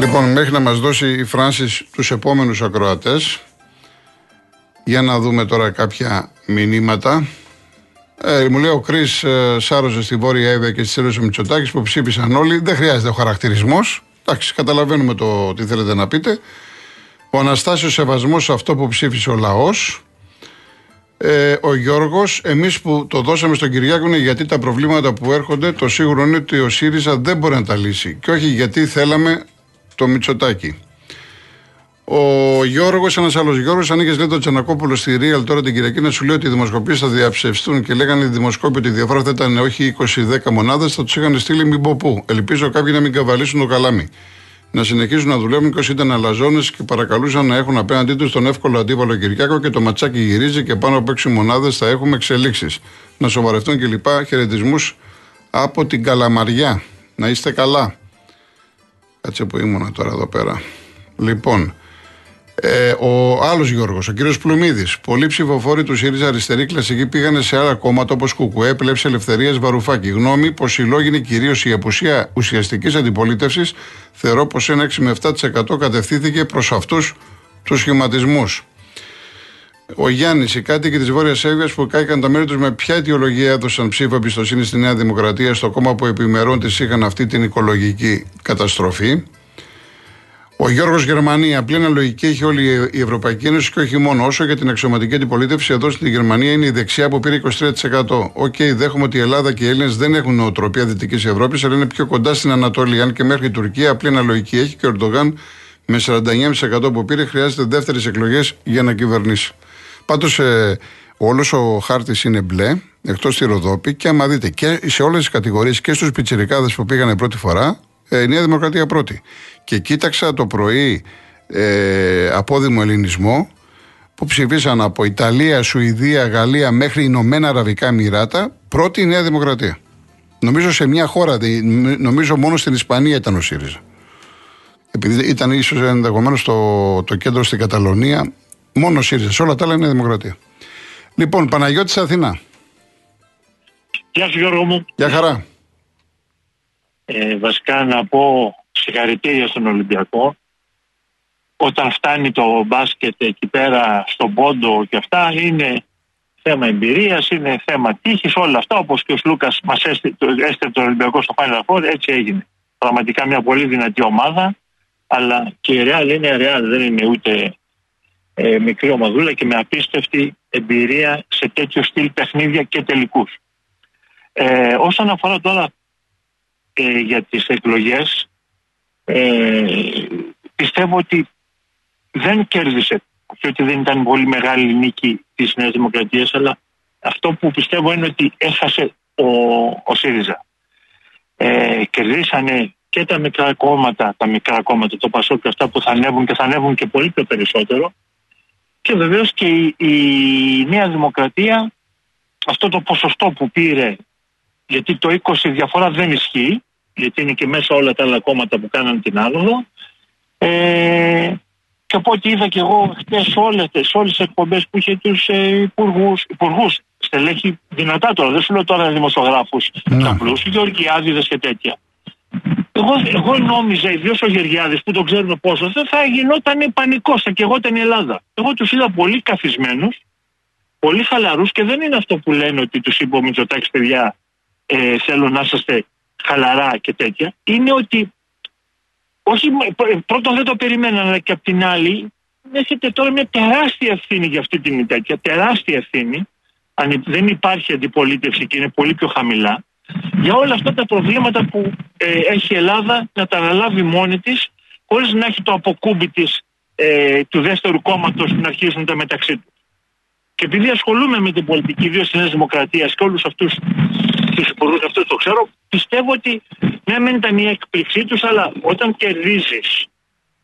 Λοιπόν, μέχρι να μας δώσει η Φράνσις τους επόμενους ακροατές, για να δούμε τώρα κάποια μηνύματα. Ε, μου λέει ο Κρι ε, σάρωσε στη Βόρεια Εύα και στη ο Μητσοτάκης που ψήφισαν όλοι. Δεν χρειάζεται ο χαρακτηρισμός. Εντάξει, καταλαβαίνουμε το τι θέλετε να πείτε. Ο Αναστάσιος Σεβασμός σε αυτό που ψήφισε ο λαός. Ε, ο Γιώργος, εμείς που το δώσαμε στον Κυριάκο είναι γιατί τα προβλήματα που έρχονται, το σίγουρο είναι ότι ο ΣΥΡΙΖΑ δεν μπορεί να τα λύσει. Και όχι γιατί θέλαμε το Μητσοτάκι. Ο Γιώργος, ένας άλλος Γιώργος, ανοίγει λέει το Τσανακόπουλο στη Real τώρα την Κυριακή να σου λέει ότι οι δημοσκοπήσει θα διαψευστούν και λέγανε οι δημοσκόποι ότι η διαφορά θα ήταν όχι 20-10 μονάδες, θα τους είχαν στείλει μην πω πού. Ελπίζω κάποιοι να μην καβαλήσουν το καλάμι. Να συνεχίζουν να δουλεύουν και όσοι ήταν αλαζόνες και παρακαλούσαν να έχουν απέναντί τους τον εύκολο αντίπαλο Κυριάκο και το ματσάκι γυρίζει και πάνω από 6 μονάδες θα έχουμε εξελίξεις. Να σοβαρευτούν κλπ. Χαιρετισμούς από την Καλαμαριά. Να είστε καλά. Κάτσε που ήμουνα τώρα εδώ πέρα. Λοιπόν, ε, ο άλλος Γιώργος, ο κύριος Πλουμίδης. Πολλοί ψηφοφόροι του ΣΥΡΙΖΑ αριστερή κλασική πήγανε σε άλλα κόμματα όπως Κουκουέ, Πλέψη Ελευθερίας, Βαρουφάκη. Γνώμη πως η λόγη είναι κυρίως η απουσία ουσιαστικής αντιπολίτευσης. Θεωρώ πως ένα 6 με 7% κατευθύνθηκε προς αυτούς τους σχηματισμούς. Ο Γιάννης, οι κάτοικοι της Βόρειας Εύβοια που κάηκαν τα μέρη τους με ποια αιτιολογία έδωσαν ψήφο εμπιστοσύνη στη Νέα Δημοκρατία, στο κόμμα που επιμερών της είχαν αυτή την οικολογική καταστροφή; Ο Γιώργος Γερμανία, απλή αναλογική έχει όλη η Ευρωπαϊκή Ένωση και όχι μόνο. Όσο για την αξιωματική αντιπολίτευση, εδώ στην Γερμανία είναι η δεξιά που πήρε 23%. OK, okay, δέχομαι ότι η Ελλάδα και οι Έλληνες δεν έχουν νοοτροπία Δυτικής Ευρώπης, αλλά είναι πιο κοντά στην Ανατολή. Αν και μέχρι η Τουρκία απλή αναλογική έχει και ο Ερντογάν με 49% που πήρε χρειάζεται δεύτερες εκλογές για να κυβερνήσει. Πάντως, ε, όλος ο χάρτης είναι μπλε, εκτός τη Ροδόπη, και άμα δείτε και σε όλες τις κατηγορίες και στους πιτσιρικάδες που πήγανε πρώτη φορά, ε, η Νέα Δημοκρατία πρώτη. Και κοίταξα το πρωί ε, απόδημο ελληνισμό που ψηφίσαν από Ιταλία, Σουηδία, Γαλλία μέχρι Ηνωμένα Αραβικά Εμμυράτα, πρώτη η Νέα Δημοκρατία. Νομίζω σε μια χώρα, νομίζω μόνο στην Ισπανία ήταν ο ΣΥΡΙΖΑ. Επειδή ήταν ίσως ενδεχομένως το, το κέντρο στην Καταλωνία, μόνος ο ΣΥΡΙΖΑ. Σε όλα τα άλλα είναι Δημοκρατία. Λοιπόν, Παναγιώτης Αθηνά. Γεια σου Γιώργο μου. Γεια χαρά. Ε, βασικά να πω συγχαρητήρια στον Ολυμπιακό. Όταν φτάνει το μπάσκετ εκεί πέρα στον πόντο και αυτά είναι θέμα εμπειρίας, είναι θέμα τύχης, όλα αυτά. Όπως και ο Σλούκας μας έστειλε το Ολυμπιακό στο Final Four, έτσι έγινε. Πραγματικά μια πολύ δυνατή ομάδα, αλλά και η Real είναι Real, δεν είναι ούτε ε, μικρή ομαδούλα και με απίστευτη εμπειρία σε τέτοιο στυλ παιχνίδια και τελικούς. Ε, όσον αφορά τώρα ε, για τις εκλογές ε, πιστεύω ότι δεν κέρδισε και ότι δεν ήταν πολύ μεγάλη νίκη της Νέας Δημοκρατίας αλλά αυτό που πιστεύω είναι ότι έχασε ο, ο ΣΥΡΙΖΑ. Ε, κερδίσανε και τα μικρά κόμματα, τα μικρά κόμματα, το Πασό και αυτά που θα ανέβουν και θα ανέβουν και πολύ πιο περισσότερο και βεβαίως και η, η Νέα Δημοκρατία αυτό το ποσοστό που πήρε γιατί το 20 διαφορά δεν ισχύει γιατί είναι και μέσα όλα τα άλλα κόμματα που κάναν την άνοδο. Ε, και από ό,τι είδα και εγώ χτες όλες όλες τις εκπομπές που είχε τους ε, υπουργούς, υπουργούς, στελέχη δυνατά τώρα, δεν σου λέω τώρα δημοσιογράφους ναι. απλού, Γεωργιάδηδε και τέτοια. Εγώ, εγώ νόμιζα, ιδίως ο Γεωργιάδης που το ξέρουμε πόσο, δεν θα γινόταν πανικός, θα κεγόταν η Ελλάδα. Εγώ τους είδα πολύ καθισμένους, πολύ χαλαρούς και δεν είναι αυτό που λένε ότι τους είπε ο Μητσοτάκης, παιδιά, ε, θέλω να είσαστε χαλαρά και τέτοια, είναι ότι όχι, πρώτον δεν το περιμέναν, αλλά και απ' την άλλη έχετε τώρα μια τεράστια ευθύνη για αυτή την τέτοια, τεράστια ευθύνη, αν δεν υπάρχει αντιπολίτευση και είναι πολύ πιο χαμηλά, για όλα αυτά τα προβλήματα που ε, έχει η Ελλάδα να τα αναλάβει μόνη της, χωρίς να έχει το αποκούμπι της ε, του δεύτερου κόμματος να αρχίσουν τα μεταξύ τους. Και επειδή ασχολούμαι με την πολιτική, ιδίως της Νέας Δημοκρατίας και όλους αυτούς τους υπουργούς αυτού το ξέρω. Πιστεύω ότι ναι, μεν ήταν η έκπληξή τους, αλλά όταν κερδίζεις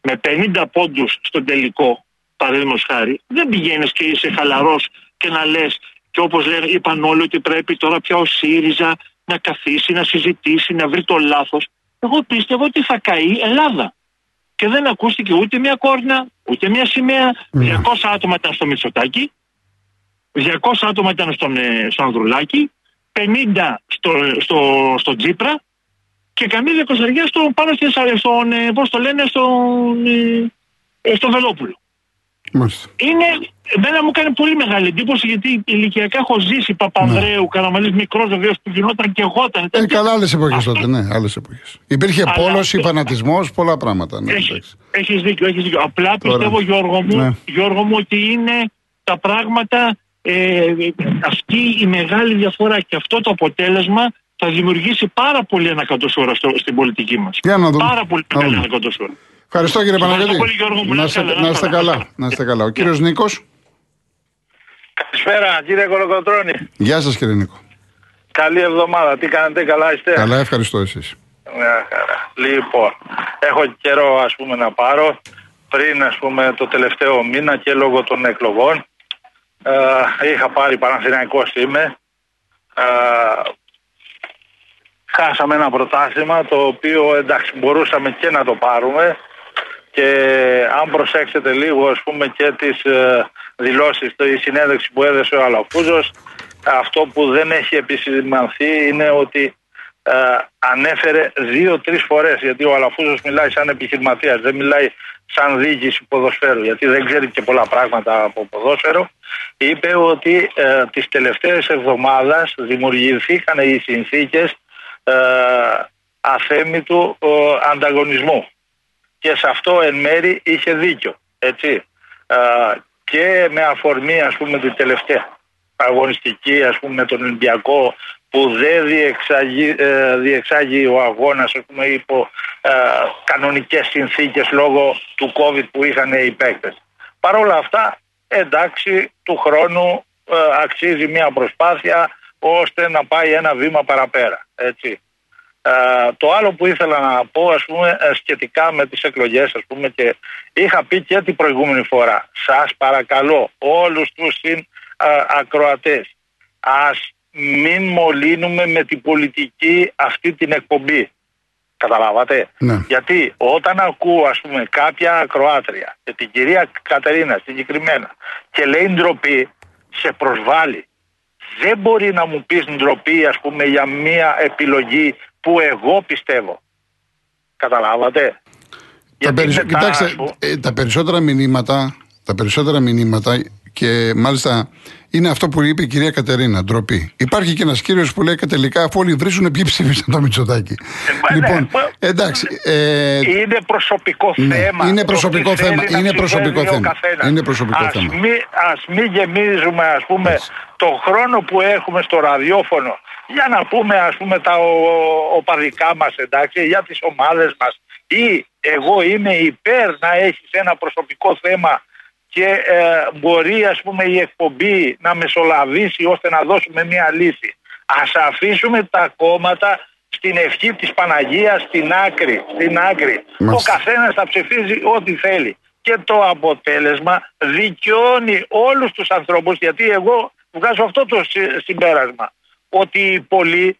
με 50 πόντους στον τελικό, παραδείγματος χάρη, δεν πηγαίνεις και είσαι χαλαρός και να λες, και όπως είπαν όλοι, ότι πρέπει τώρα πια ο ΣΥΡΙΖΑ να καθίσει, να συζητήσει, να βρει το λάθος. Εγώ πίστευα ότι θα καεί Ελλάδα. Και δεν ακούστηκε ούτε μια κόρνα, ούτε μια σημαία. 200 ναι. άτομα ήταν στο Μητσοτάκι, 200 άτομα ήταν στον, ε, στο Ανδρουλάκη, 50 στο, στο, στο Τζίπρα και καμία κοσαριά στο, πάνω στον, ε, πώς το λένε, στον, ε, στον Βελόπουλο. Μάλιστα. Είναι, εμένα μου κάνει πολύ μεγάλη εντύπωση γιατί ηλικιακά έχω ζήσει Παπανδρέου, ναι. Καραμαλής μικρός βεβαίω που γινόταν και εγώ ήταν. Ε, καλά άλλες εποχές τότε, ναι, άλλες εποχές. Υπήρχε πόλωση, φανατισμός, πολλά πράγματα. Ναι, έχει, έχεις δίκιο, έχεις δίκιο. Απλά πιστεύω Γιώργο μου, ναι. Γιώργο μου ότι είναι τα πράγματα ε, αυτή η μεγάλη διαφορά και αυτό το αποτέλεσμα θα δημιουργήσει πάρα πολύ ανακατοσούρα στην πολιτική μας. Για να δούμε. Πάρα πολύ μεγάλη ανακατοσούρα. Ευχαριστώ κύριε Παναγιώτη. Να είστε καλά. Να είστε καλά. Ο κύριος Νίκος. Καλησπέρα κύριε Κολοκοτρώνη. Γεια σας κύριε Νίκο. Καλή εβδομάδα. Τι κάνετε, καλά είστε; Καλά, ευχαριστώ εσείς. Μια χαρά. Λοιπόν, έχω καιρό ας πούμε να πάρω πριν ας πούμε το τελευταίο μήνα και λόγω των εκλογών ε, είχα πάρει Παναθηναϊκός είμαι. Ε, χάσαμε ένα προτάσμα το οποίο εντάξει μπορούσαμε και να το πάρουμε και αν προσέξετε λίγο ας πούμε και τις ε, δηλώσεις, η συνέντευξη που έδεσε ο Αλαφούζος αυτό που δεν έχει επισημανθεί είναι ότι ε, ανέφερε δύο-τρεις φορές γιατί ο Αλαφούζος μιλάει σαν επιχειρηματίας δεν μιλάει σαν διοίκηση ποδοσφαίρου γιατί δεν ξέρει και πολλά πράγματα από ποδόσφαιρο. Είπε ότι ε, τις τελευταίες εβδομάδες δημιουργηθήκαν οι συνθήκες ε, αθέμητου ε, ανταγωνισμού και σε αυτό εν μέρη είχε δίκιο έτσι ε, και με αφορμή ας πούμε την τελευταία αγωνιστική ας πούμε με τον Ολυμπιακό που δεν διεξάγει, ε, διεξάγει ο αγώνας ας πούμε, υπό ε, κανονικές συνθήκες λόγω του COVID που είχαν οι παίκτες. Παρ' όλα αυτά, εντάξει, του χρόνου ε, αξίζει μια προσπάθεια ώστε να πάει ένα βήμα παραπέρα. Έτσι. Ε, το άλλο που ήθελα να πω ας πούμε σχετικά με τις εκλογές ας πούμε και είχα πει και την προηγούμενη φορά σας παρακαλώ όλους τους συν ακροατές ας μην μολύνουμε με την πολιτική αυτή την εκπομπή. Καταλάβατε; Ναι. Γιατί όταν ακούω ας πούμε κάποια ακροάτρια και την κυρία Κατερίνα συγκεκριμένα και λέει ντροπή σε προσβάλλει. Δεν μπορεί να μου πεις ντροπή ας πούμε για μια επιλογή που εγώ πιστεύω. Καταλάβατε; Τα, Κοιτάξτε, ε, τα περισσότερα μηνύματα, τα περισσότερα μηνύματα και μάλιστα είναι αυτό που είπε η κυρία Κατερίνα, ντροπή. Υπάρχει και ένας κύριος που λέει και τελικά αφού όλοι βρίζουν ποιοι ψήφισαν το Μητσοτάκι. Ε, λοιπόν, εντάξει. Ε, είναι προσωπικό ναι, θέμα. Είναι προσωπικό θέμα. Είναι προσωπικό θέμα. Είναι προσωπικό ας θέμα. Μη, ας μην γεμίζουμε ας πούμε το χρόνο που έχουμε στο ραδιόφωνο για να πούμε ας πούμε τα οπαδικά μας εντάξει για τις ομάδες μας ή εγώ είμαι υπέρ να έχεις ένα προσωπικό θέμα και ε, μπορεί ας πούμε η εκπομπή να μεσολαβήσει ώστε να δώσουμε μια λύση. Ας αφήσουμε τα κόμματα στην ευχή της Παναγίας στην άκρη. Στην άκρη. Ο καθένας θα ψηφίζει ό,τι θέλει. Και το αποτέλεσμα δικαιώνει όλους τους ανθρώπους γιατί εγώ βγάζω αυτό το συμπέρασμα ότι οι πολλοί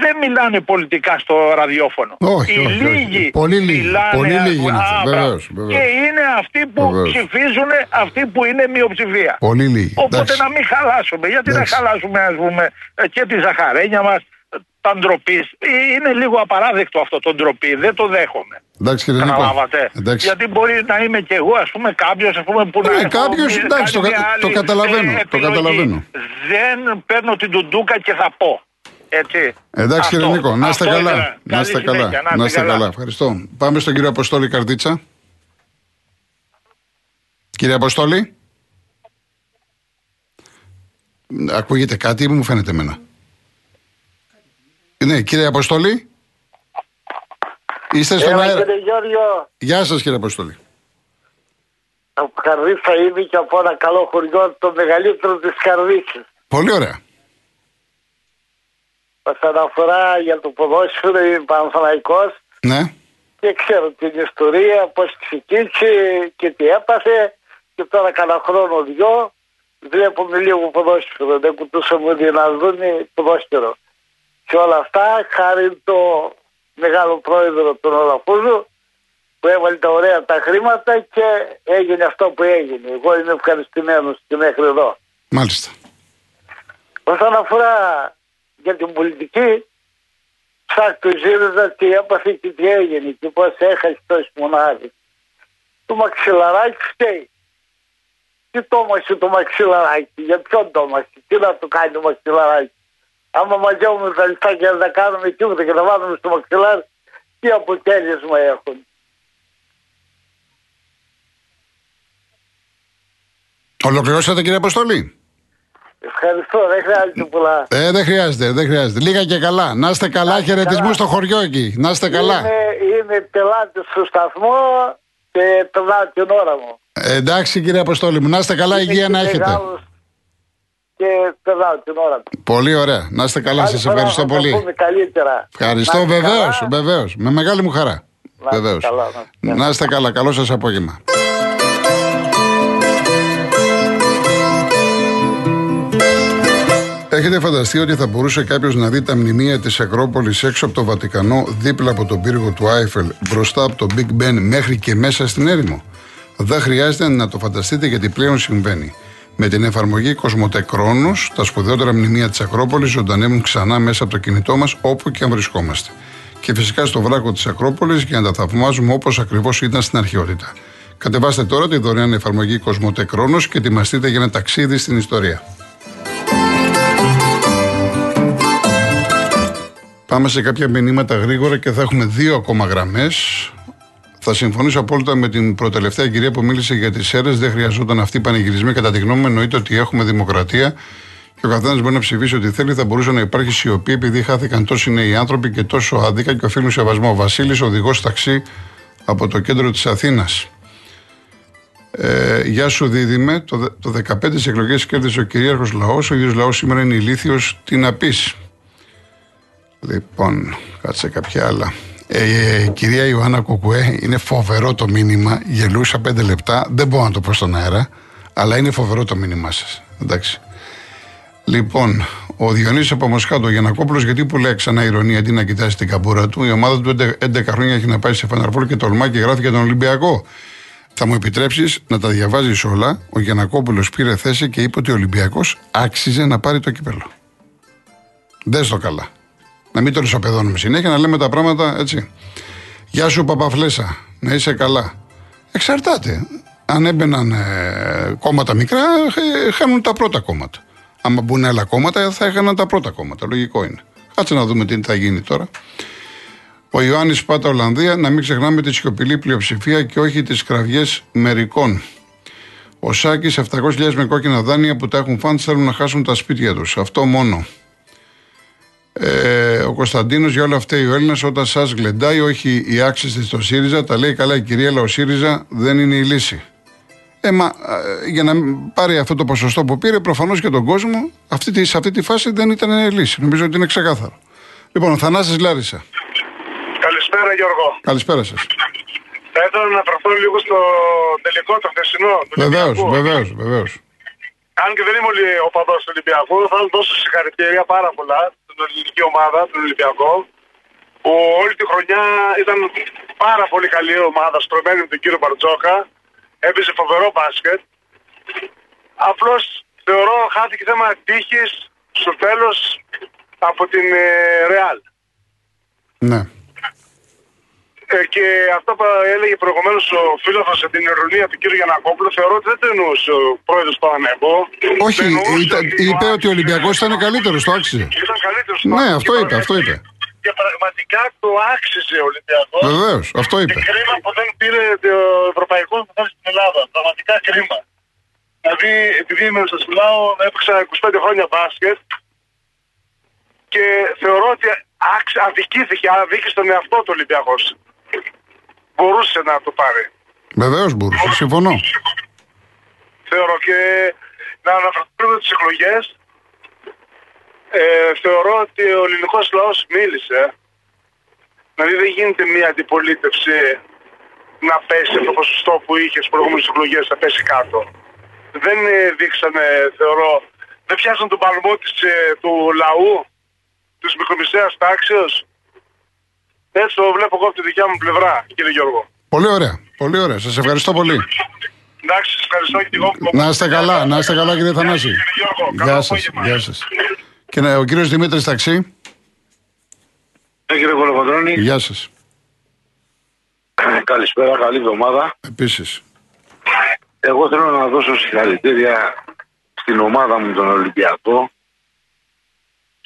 δεν μιλάνε πολιτικά στο ραδιόφωνο. Όχι, Οι όχι, λίγοι Πολύ λίγοι. Μιλάνε Πολύ λίγοι βεβαίως, Και είναι αυτοί που βεβαίως. ψηφίζουν αυτοί που είναι μειοψηφία. Πολύ λίγοι. Οπότε Εντάξει. να μην χαλάσουμε. Γιατί Εντάξει. να χαλάσουμε ας πούμε και τη ζαχαρένια μας τα ντροπή. Είναι λίγο απαράδεκτο αυτό το ντροπή. Δεν το δέχομαι. Εντάξει, κύριε Καταλάβατε. Γιατί μπορεί να είμαι κι εγώ, ας πούμε, κάποιος που να. Ε, κάποιος, εντάξει, το, το καταλαβαίνω. Το καταλαβαίνω. Δεν παίρνω την τουντούκα και θα πω. Έτσι. Εντάξει κύριε Νίκο, να είστε καλά. Να είστε καλά. Να είστε καλά. Ευχαριστώ. Πάμε στον κύριο Αποστόλη Καρδίτσα. Κύριε Αποστόλη. Ακούγεται κάτι ή μου φαίνεται εμένα. Ναι, κύριε Αποστόλη. Είστε στον αέρα. Γεια σας κύριε Αποστόλη. Από Καρδίτσα είμαι και από ένα καλό χωριό, το μεγαλύτερο της Καρδίτσας. Πολύ ωραία. Όσον αφορά για το ποδόσφαιρο, είμαι Παναθηναϊκός Ναι. και ξέρω την ιστορία, πώς ξεκίνησε και τι έπαθε και τώρα κανένα χρόνο δυο βλέπουμε λίγο ποδόσφαιρο. Δεν κουτούσαμε ούτε να δουν ποδόσφαιρο. Και όλα αυτά χάρη το μεγάλο πρόεδρο του Ολαφούζου που έβαλε τα ωραία τα χρήματα και έγινε αυτό που έγινε. Εγώ είμαι ευχαριστημένος και μέχρι εδώ. Μάλιστα. Όσον αφορά για την πολιτική, ψάχνω ζήτητα τι έπαθε και τι έγινε και πώς έχασε τόσοι μονάδες. Το μαξιλαράκι φταίει. Τι το έμαξε το μαξιλαράκι, για ποιον το έμαξε, τι να το κάνει το μαξιλαράκι. Άμα μαζεύουμε τα λεφτά και να τα κάνουμε τίποτα και να βάλουμε στο μαξιλάρι, τι αποτέλεσμα έχουν. Ολοκληρώσατε κύριε Αποστολή; Ευχαριστώ, δεν χρειάζεται πολλά. Ε, δεν χρειάζεται, δεν χρειάζεται. Λίγα και καλά. Να είστε καλά, χαιρετισμού καλά. στο χωριό εκεί. Να είστε καλά. Είμαι, είμαι πελάτης στο σταθμό και περνάω την ώρα μου. Ε, εντάξει κύριε Αποστολή μου, να είστε καλά, Είμαι υγεία και να έχετε. μεγάλος Και περνάω την ώρα μου. Πολύ ωραία. Να είστε καλά, Άλλη σας φορά ευχαριστώ θα τα πολύ. πούμε καλύτερα. Ευχαριστώ Να είστε βεβαίως, καλά. βεβαίως. Με μεγάλη μου χαρά. Να είστε Βεβαίως. καλά, να είστε καλά. Να είστε καλά. Καλό σας απόγευμα. Έχετε φανταστεί ότι θα μπορούσε κάποιος να δει τα μνημεία της Ακρόπολης έξω από το Βατικανό, δίπλα από τον πύργο του Άιφελ, μπροστά από το Big Ben μέχρι και μέσα στην έρημο; Δεν χρειάζεται να το φανταστείτε γιατί πλέον συμβαίνει. Με την εφαρμογή Κοσμοτέ Κρόνους, τα σπουδαιότερα μνημεία της Ακρόπολης ζωντανεύουν ξανά μέσα από το κινητό μας όπου και αν βρισκόμαστε. Και φυσικά στο βράκο της Ακρόπολης για να τα θαυμάζουμε όπως ακριβώς ήταν στην αρχαιότητα. Κατεβάστε τώρα τη δωρεάν εφαρμογή Κοσμοτέ Κρόνος και ετοιμαστείτε για ένα ταξίδι στην ιστορία. Πάμε σε κάποια μηνύματα γρήγορα και θα έχουμε δύο ακόμα γραμμές. Θα συμφωνήσω απόλυτα με την προτελευταία κυρία που μίλησε για τις αίρες. Δεν χρειαζόταν αυτοί οι πανηγυρισμοί. Κατά τη γνώμη μου, εννοείται ότι έχουμε δημοκρατία και ο καθένας μπορεί να ψηφίσει ό,τι θέλει. Θα μπορούσε να υπάρχει σιωπή επειδή χάθηκαν τόσοι νέοι άνθρωποι και τόσο άδικα και οφείλουν σεβασμό. Βασίλης, οδηγός ταξί από το κέντρο της Αθήνας. Ε, γεια σου, Δίδυμε. Το, δε- το 15 στις εκλογές κέρδισε ο κυρίαρχος λαός. Ο ίδιος λαός σήμερα είναι ηλίθιος. Τι να πεις; Λοιπόν, κάτσε κάποια άλλα. Ε, ε, κυρία Ιωάννα Κουκουέ, είναι φοβερό το μήνυμα. Γελούσα πέντε λεπτά. Δεν μπορώ να το πω στον αέρα, αλλά είναι φοβερό το μήνυμά σας. Εντάξει. Λοιπόν, ο Διονύσης από Μοσχάτο, Γιανακόπουλος, γιατί που λέει ξανά ηρωνία αντί να κοιτάσει την καμπούρα του. Η ομάδα του 11 χρόνια έχει να πάει σε Φαναρπόλ και τολμά και γράφει για τον Ολυμπιακό. Θα μου επιτρέψεις να τα διαβάζεις όλα. Ο Γιανακόπουλος πήρε θέση και είπε ότι ο Ολυμπιακός άξιζε να πάρει το κύπελο. Δες το καλά. Να μην το ισοπεδώνουμε συνέχεια, να λέμε τα πράγματα έτσι. Γεια σου Παπαφλέσα, να είσαι καλά. Εξαρτάται. Αν έμπαιναν ε, κόμματα μικρά, ε, χάνουν τα πρώτα κόμματα. Άμα μπουν άλλα κόμματα, θα έχαναν τα πρώτα κόμματα. Λογικό είναι. Κάτσε να δούμε τι θα γίνει τώρα. Ο Ιωάννης Πάτα Ολλανδία, να μην ξεχνάμε τη σιωπηλή πλειοψηφία και όχι τις κραυγές μερικών. Ο Σάκης, 700.000 με κόκκινα δάνεια που τα έχουν φαντ θέλουν να χάσουν τα σπίτια τους. Αυτό μόνο. Ε, ο Κωνσταντίνος για όλα αυτά ο Έλληνας όταν σας γλεντάει, όχι οι άξιστε στο ΣΥΡΙΖΑ, τα λέει καλά η κυρία, αλλά ο ΣΥΡΙΖΑ δεν είναι η λύση. Ε, μα, ε, για να πάρει αυτό το ποσοστό που πήρε, προφανώς και τον κόσμο, αυτή τη, σε αυτή τη φάση δεν ήταν η λύση. Νομίζω ότι είναι ξεκάθαρο. Λοιπόν, ο Θανάσης Λάρισα. Καλησπέρα Γιώργο. Καλησπέρα σας. Θα ήθελα να αναφερθώ λίγο στο τελικό το χθεσινό. του Βεβαίως, Ολυμπιακού. βεβαίως, βεβαίως. Αν και δεν είμαι όλοι ο παδός του Ολυμπιακού, θα του δώσω συγχαρητήρια πάρα πολλά στην ελληνική ομάδα, τον Ολυμπιακό, που όλη τη χρονιά ήταν πάρα πολύ καλή ομάδα, στρωμένη με τον κύριο Μπαρτζόκα. Έπαιζε φοβερό μπάσκετ. Απλώς θεωρώ χάθηκε θέμα τύχης στο τέλος από την ε, Ρεάλ. Ναι. Ε, και αυτό που έλεγε προηγουμένως ο φίλο για την ηρωνία του κ. Γιανακόπουλου, θεωρώ ότι δεν το εννοούσε ο πρόεδρος του Παναγενικού. Όχι, ήταν, είπε ότι ο Ολυμπιακός ήταν καλύτερος, το άξιζε. Ήταν καλύτερος. Ναι, αυτό είπε, αυτό είπε. Και πραγματικά το άξιζε ο Ολυμπιακός. Βεβαίως, αυτό Και είπε. κρίμα που δεν πήρε το ευρωπαϊκό που θέλει στην Ελλάδα. Πραγματικά κρίμα. Δηλαδή, επειδή είμαι σας μιλάω, έπαιξα 25 χρόνια μπάσκετ και θεωρώ ότι άξ- αδικήθηκε, αδίκησε τον εαυτό του Ολυμπιακός. Μπορούσε να το πάρει. Βεβαίως μπορούσε, συμφωνώ. Θεωρώ και να αναφερθούμε τις εκλογές. ε, θεωρώ ότι ο ελληνικός λαός μίλησε. Δηλαδή δεν γίνεται μια αντιπολίτευση να πέσει το ποσοστό που είχε στις προηγούμενες εκλογές, να πέσει κάτω. Δεν ε, δείξανε, θεωρώ, δεν πιάσαν τον παλμό της, ε, του λαού, της μικρομεσαίας τάξεω. Έτσι το βλέπω εγώ από τη δικιά μου πλευρά, κύριε Γιώργο. Πολύ ωραία. Πολύ ωραία. Σας ευχαριστώ πολύ. Εντάξει, σας ευχαριστώ και εγώ. Να είστε καλά, να είστε καλά κύριε Θανάση. Κύριε Γιώργο, καλό Γεια σας. απόγευμα. Γεια σας. Και ναι, ο κύριος Δημήτρης Ταξί. Ναι, κύριε Κολοκοντρώνη, Γεια σας. καλησπέρα, καλή εβδομάδα. Επίσης. Εγώ θέλω να δώσω συγχαρητήρια στην ομάδα μου τον Ολυμπιακό,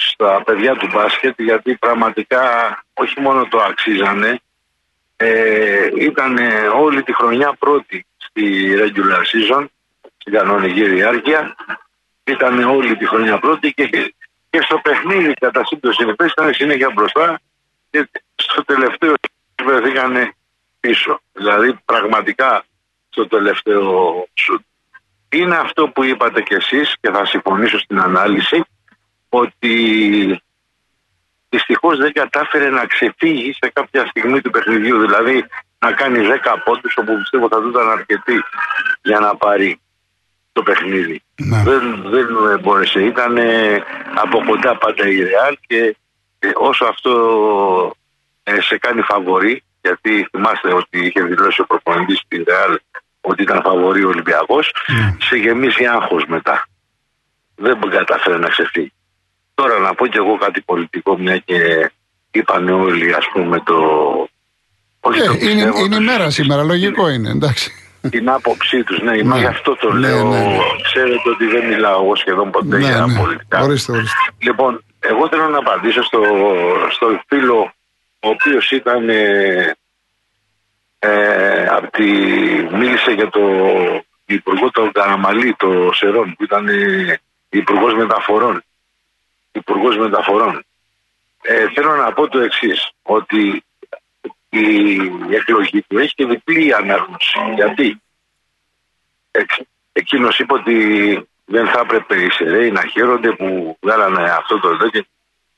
στα παιδιά του μπάσκετ, γιατί πραγματικά όχι μόνο το αξίζανε, ε, ήταν όλη τη χρονιά πρώτη στη regular season, στην κανονική διάρκεια. Ήταν όλη τη χρονιά πρώτη και, και στο παιχνίδι κατά σύμπτωση ήταν συνέχεια μπροστά και στο τελευταίο βρεθήκανε πίσω. Δηλαδή πραγματικά στο τελευταίο σουτ. Είναι αυτό που είπατε κι εσείς και θα συμφωνήσω στην ανάλυση ότι δυστυχώς δεν κατάφερε να ξεφύγει σε κάποια στιγμή του παιχνιδιού. Δηλαδή να κάνει 10 πόντους όπου πιστεύω θα του ήταν αρκετή για να πάρει το παιχνίδι. Ναι. Δεν, δεν μπόρεσε. Ήταν από κοντά πάντα η Ρεάλ και ε, όσο αυτό ε, σε κάνει φαβορή, γιατί θυμάστε ότι είχε δηλώσει ο προπονητής στην Ρεάλ ότι ήταν φαβορή ο Ολυμπιακός, σε γεμίσει άγχος μετά. Δεν μπορεί καταφέρει να ξεφύγει. Τώρα να πω κι εγώ κάτι πολιτικό, μια και είπαν όλοι ας πούμε το... όχι Ε, το είναι, πιστεύω, είναι η μέρα σήμερα, λογικό είναι, εντάξει. την άποψή τους. Ναι, μα Ναι. γι' αυτό το Ναι, λέω. ναι, ναι. Ξέρετε ότι δεν μιλάω εγώ σχεδόν ποτέ ναι, για ναι. πολιτικά. Ορίστε, ορίστε. Λοιπόν, εγώ θέλω να απαντήσω στο, στο φίλο ο οποίος ήταν ε, ε, από τη, μίλησε για το υπουργό του Καραμαλή, το Σερών, που ήταν ε, υπουργός μεταφορών. Υπουργός μεταφορών. Ε, θέλω να πω το εξής ότι η εκλογή του έχει και διπλή ανάγνωση. Γιατί; Εξ- εκείνος είπε ότι δεν θα έπρεπε οι Σεραίοι να χαίρονται που βγάλανε αυτό το εδώ και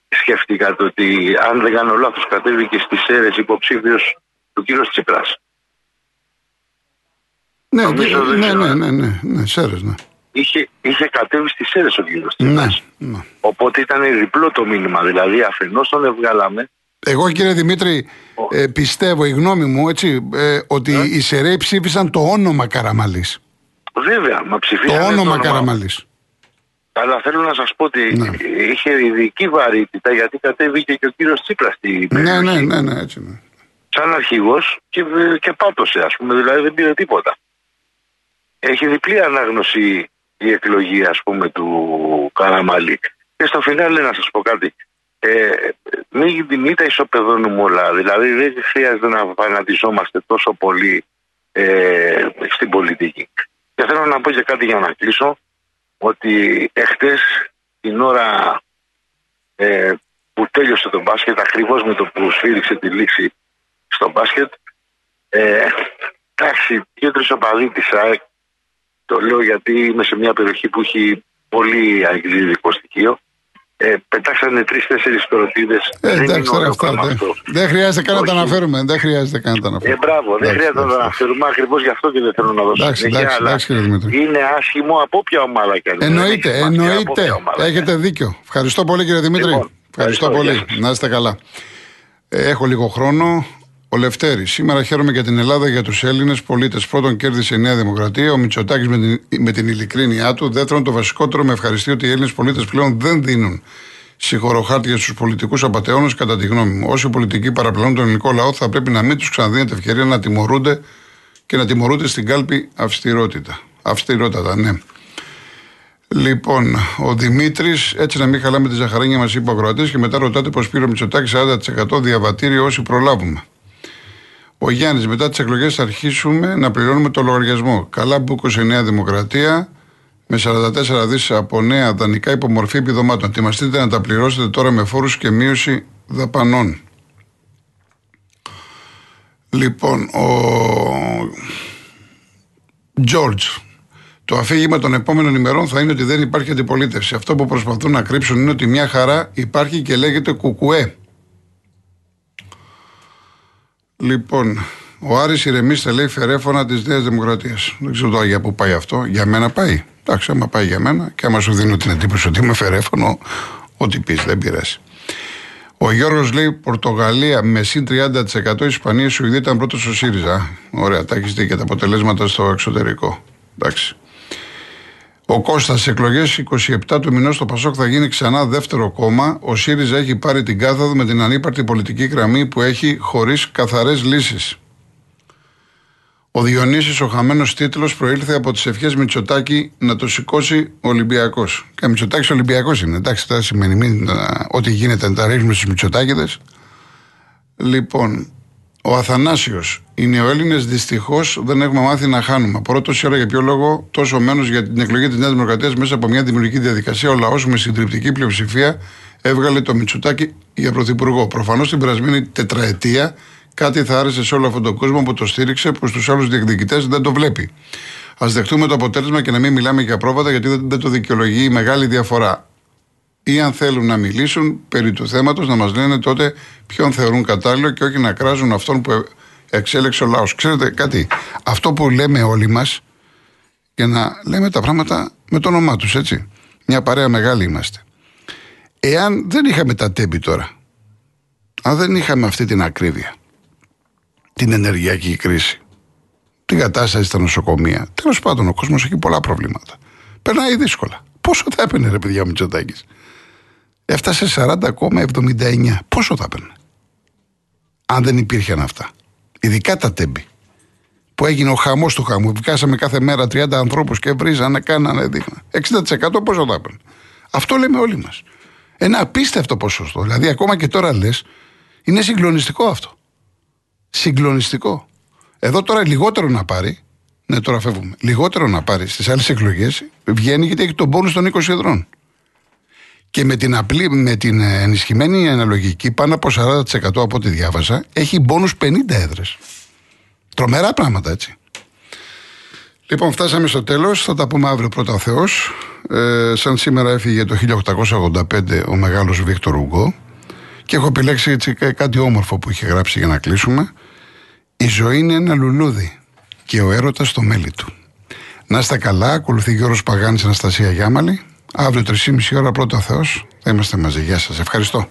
σκέφτηκα το ότι αν δεν κάνω λάθος κατέβηκε στις Σέρες υποψήφιος του κύριος Τσίπρας. Ναι, Νομίζω και- δεν ναι, ξέρω. ναι, ναι, ναι, ναι, σέρες, ναι. Είχε, είχε κατέβει στις Σέρες ο κύριος Ναι, Τσίπρας. ναι. Οπότε ήταν διπλό το μήνυμα. Δηλαδή αφενός τον εβγάλαμε Εγώ κύριε Δημήτρη, ε, πιστεύω, η γνώμη μου, έτσι, ε, ότι Ναι. οι Σεραίοι ψήφισαν το όνομα Καραμαλής. Βέβαια, μα Το ψηφίσανε όνομα Καραμαλής. Αλλά θέλω να σας πω ότι Ναι. είχε ειδική βαρύτητα γιατί κατέβηκε και ο κύριος Τσίπρας στην Ναι, περιοχή. ναι, ναι, ναι, έτσι ναι. σαν αρχηγός και, και πάτωσε ας πούμε, δηλαδή δεν πήρε τίποτα. Έχει διπλή ανάγνωση η εκλογή ας πούμε του Καραμαλή. Και στο φινάλε να σας πω κάτι. Ε, μην, μην τα ισοπεδώνουμε όλα. Δηλαδή δεν χρειάζεται να φανατιζόμαστε τόσο πολύ ε, στην πολιτική. Και θέλω να πω και κάτι για να κλείσω ότι εχθές την ώρα ε, που τέλειωσε το μπάσκετ ακριβώς με το που σφύριξε τη λήξη στο μπάσκετ. Ε, εντάξει, δύο-τρει οπαδοί της ΑΕΚ. Το λέω γιατί είμαι σε μια περιοχή που έχει πολύ αγγλίδικο στοιχείο. Ε, πετάξανε τρει-τέσσερι κοροτίδε. Ε, εντάξει, τώρα αυτά. Δεν, δεν χρειάζεται καν να τα Όχι. αναφέρουμε. Δεν χρειάζεται καν να τα Ε, αναφέρουμε. μπράβο, δεν Εντάξει, χρειάζεται να εντάξει, το αναφέρουμε ακριβώς γι' αυτό και δεν θέλω να δώσω Εντάξει, συνέχεια, εντάξει, αλλά εντάξει, κύριε Δημήτρη. Είναι άσχημο από όποια ομάδα και αν είναι. Εννοείται, Δεν έχει σημασία από εννοείται. όποια ομάδα. Έχετε δίκιο. Ευχαριστώ πολύ κύριε Δημήτρη. Λοιπόν, ευχαριστώ, ευχαριστώ, πολύ. γεια σας. Να είστε καλά. Ε, έχω λίγο χρόνο. Ο Λευτέρης. Σήμερα χαίρομαι για την Ελλάδα, για τους Έλληνες πολίτες. Πρώτον, κέρδισε η Νέα Δημοκρατία. Ο Μητσοτάκης με την, με την ειλικρίνειά του. Δεύτερον, το βασικότερο με ευχαριστεί ότι οι Έλληνες πολίτες πλέον δεν δίνουν συγχωροχάρτια στους πολιτικούς απαταιώνες, κατά τη γνώμη μου. Όσοι πολιτικοί παραπλανούν τον ελληνικό λαό, θα πρέπει να μην τους ξαναδίνεται ευκαιρία να τιμωρούνται και να τιμωρούνται στην κάλπη αυστηρότητα. Αυστηρότατα, ναι. Λοιπόν, ο Δημήτρης, έτσι να μην χαλάμε τη ζαχαρένια μας, είπε ο Κροατής, και μετά ρωτάτε πως πήρε ο Μητσοτάκης 40% διαβατήριο όσοι προλάβουμε. Ο Γιάννης, μετά τις εκλογές θα αρχίσουμε να πληρώνουμε το λογαριασμό. Καλά μπούκωσε η Νέα Δημοκρατία με 44 δις από νέα δανεικά υπομορφή επιδομάτων. Ετοιμαστείτε να τα πληρώσετε τώρα με φόρους και μείωση δαπανών. Λοιπόν, ο George. Το αφήγημα των επόμενων ημερών θα είναι ότι δεν υπάρχει αντιπολίτευση. Αυτό που προσπαθούν να κρύψουν είναι ότι μια χαρά υπάρχει και λέγεται κουκουέ. Λοιπόν, ο Άρης ηρεμήστε λέει φερέφωνα της Νέας Δημοκρατίας. Δεν ξέρω τώρα για πού πάει αυτό. Για μένα πάει. Εντάξει, άμα πάει για μένα και άμα σου δίνω την εντύπωση ότι είμαι φερέφωνο, ό,τι πεις, δεν πειράζει. Ο Γιώργος λέει Πορτογαλία με συν 30%, Ισπανία, Σουηδία ήταν πρώτος ο ΣΥΡΙΖΑ. Ωραία, τα έχεις δει και τα αποτελέσματα στο εξωτερικό. Εντάξει. Ο Κώστας, σε εκλογές 27 του μηνός στο Πασόκ θα γίνει ξανά δεύτερο κόμμα. Ο ΣΥΡΙΖΑ έχει πάρει την κάθοδο με την ανύπαρτη πολιτική γραμμή που έχει χωρίς καθαρές λύσεις. Ο Διονύσης ο χαμένος τίτλος προήλθε από τις ευχές Μητσοτάκη να το σηκώσει ο Ολυμπιακός. Και Μητσοτάκης Ολυμπιακός είναι. Εντάξει, τώρα σημαίνει μην, ό,τι γίνεται να τα ρίχνουμε στους Μητσοτάκηδες. Λοιπόν, ο Αθανάσιος. Οι νεοέλληνε δυστυχώς δεν έχουμε μάθει να χάνουμε. Πρώτος ώρα για ποιο λόγο τόσο μένω για την εκλογή της Νέας Δημοκρατίας μέσα από μια δημιουργική διαδικασία. Ο λαός με συντριπτική πλειοψηφία έβγαλε το Μητσοτάκη για πρωθυπουργό. Προφανώς την περασμένη τετραετία κάτι θα άρεσε σε όλο αυτόν τον κόσμο που το στήριξε, που στους άλλους διεκδικητές δεν το βλέπει. Α δεχτούμε το αποτέλεσμα και να μην μιλάμε για πρόβατα, γιατί δεν το δικαιολογεί η μεγάλη διαφορά ή αν θέλουν να μιλήσουν περί του θέματος να μας λένε τότε ποιον θεωρούν κατάλληλο και όχι να κράζουν αυτόν που εξέλεξε ο λαός. Ξέρετε κάτι, αυτό που λέμε όλοι μας και να λέμε τα πράγματα με το όνομά τους έτσι. Μια παρέα μεγάλη είμαστε. Εάν δεν είχαμε τα τέμπη τώρα, αν δεν είχαμε αυτή την ακρίβεια, την ενεργειακή κρίση, την κατάσταση στα νοσοκομεία, τέλος πάντων ο κόσμος έχει πολλά προβλήματα. Περνάει δύσκολα. Πόσο θα έπαιρνε ρε παιδιά ο Μητσοτάκης; Έφτασε 40,79. Πόσο θα έπαιρνε; Αν δεν υπήρχαν αυτά. Ειδικά τα τέμπη. Που έγινε ο χαμός του χαμού. Βγάσαμε κάθε μέρα 30 ανθρώπους και βρίζανε, κάνανε, δείχναν. 60% πόσο θα έπαιρνε; Αυτό λέμε όλοι μας. Ένα απίστευτο ποσοστό. Δηλαδή, ακόμα και τώρα λες, είναι συγκλονιστικό αυτό. Συγκλονιστικό. Εδώ τώρα λιγότερο να πάρει. Ναι, τώρα φεύγουμε. Λιγότερο να πάρει στις άλλες εκλογές βγαίνει γιατί έχει τον πόνους των 20 εδρών. Και με την, απλή, με την ενισχυμένη αναλογική, πάνω από 40% από ό,τι διάβασα, έχει μπόνους 50 έδρες. Τρομερά πράγματα έτσι. Λοιπόν, φτάσαμε στο τέλος, θα τα πούμε αύριο πρώτα ο Θεός. Ε, σαν σήμερα έφυγε το 1885 ο μεγάλος Βίκτορ Ουγκό και έχω επιλέξει έτσι κάτι όμορφο που είχε γράψει για να κλείσουμε. Η ζωή είναι ένα λουλούδι και ο έρωτας στο μέλι του. Να είστε καλά, ακολουθεί Γιώργος Παγάνης Αναστασία Γιάμαλη. Αύριο 3,5 ώρα πρώτα Θεός θα είμαστε μαζί. Γεια σας. Ευχαριστώ.